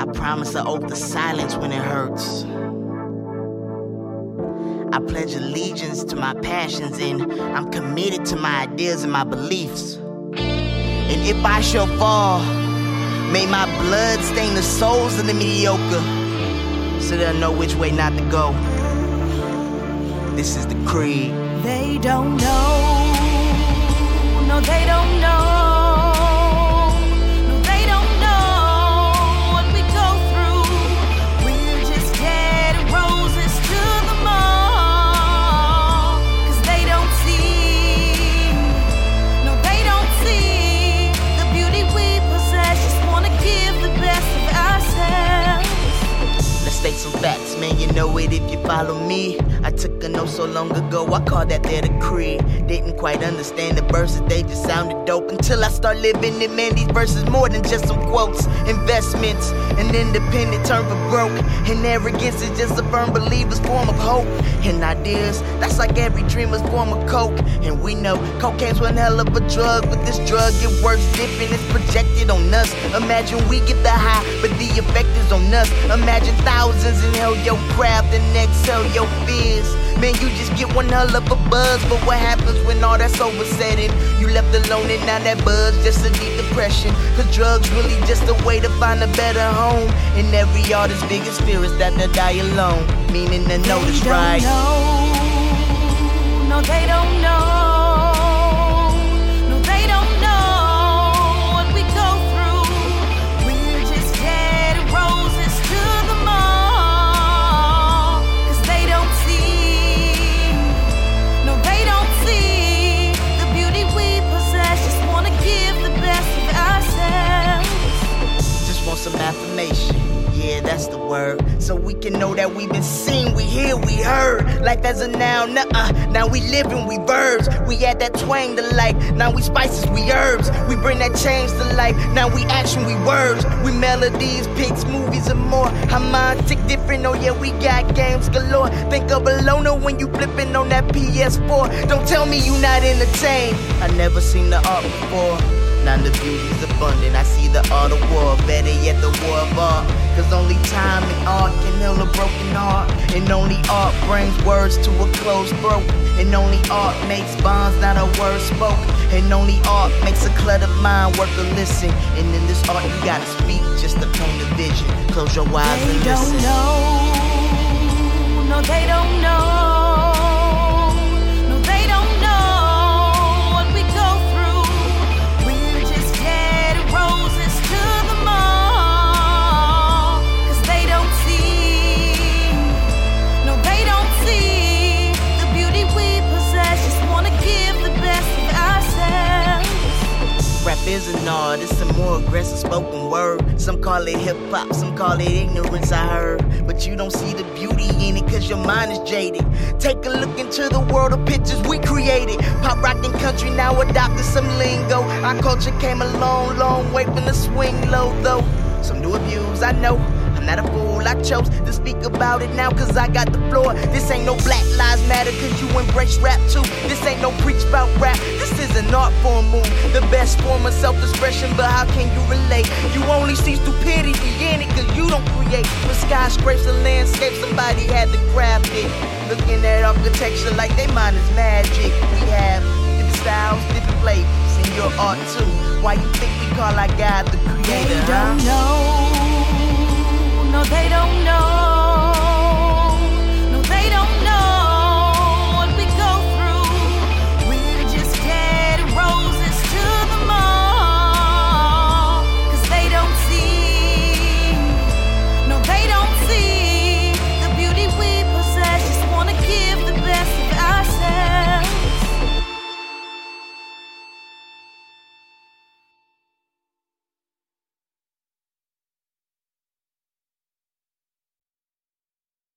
I promise an oath of silence when it hurts. I pledge allegiance to my passions and I'm committed to my ideas and my beliefs. And if I shall fall, may my blood stain the souls of the mediocre so they'll know which way not to go. This is the creed. They don't know. Facts, man. You know it if you follow me. I took a note so long ago, I called that their decree. Didn't quite understand the verses, they just sounded dope. Until I start living it, man. These verses more than just some quotes. Investments, an independent term for broke. And arrogance is just a firm believer's form of hope. And ideas, that's like every dreamer's form of coke. And we know cocaine's one hell of a drug, but this drug it works different. It's projected on us. Imagine we get the high, but the effect is on us. Imagine thousands inhale your craft and exhale your fears. Man, you just get one hell of a buzz. But what happens when all that's over oversetting? You left alone and now that buzz just a deep depression. Cause drugs really just a way to find a better home. And every artist's biggest fear is that they'll die alone. Meaning the they don't right. Know. No, they don't know. Some affirmation. Yeah, that's the word. So we can know that we've been seen, we hear, we heard. Life as a noun, nuh-uh. Now we living, we verbs. We add that twang to life. Now we spices, we herbs. We bring that change to life. Now we action, we words. We melodies, pics, movies, and more. Tick different, oh yeah, we got games galore. Think of a loner when you flipping on that PS4. Don't tell me you not entertained. I never seen the art before. Now the beauty's abundant. I see the art of war, better yet the war of art. Cause only time and art can heal a broken heart. And only art brings words to a closed throat. And only art makes bonds, not a word spoke. And only art makes a cluttered mind worth a listen. And in this art, you gotta speak just to paint a vision. Close your eyes They and don't know. No, they don't know. Rap is an art, it's a more aggressive spoken word. Some call it hip hop, some call it ignorance, I heard. But you don't see the beauty in it cause your mind is jaded. Take a look into the world of pictures we created. Pop rock and country now adopted some lingo. Our culture came a long, long way from the swing low though. Some new abuse, I know. I'm not a fool, I chose to speak about it now cause I got the floor. This ain't no Black Lives Matter cause you embrace rap too. This ain't no preach about rap, this is an art form move. The best form of self expression, but how can you relate? You only see stupidity in it cause you don't create. With skyscrapers and landscapes, somebody had to craft it. Looking at architecture like they mind is magic. We have different styles, different flavors in your art too. Why you think we call our God the creator? huh? don't know.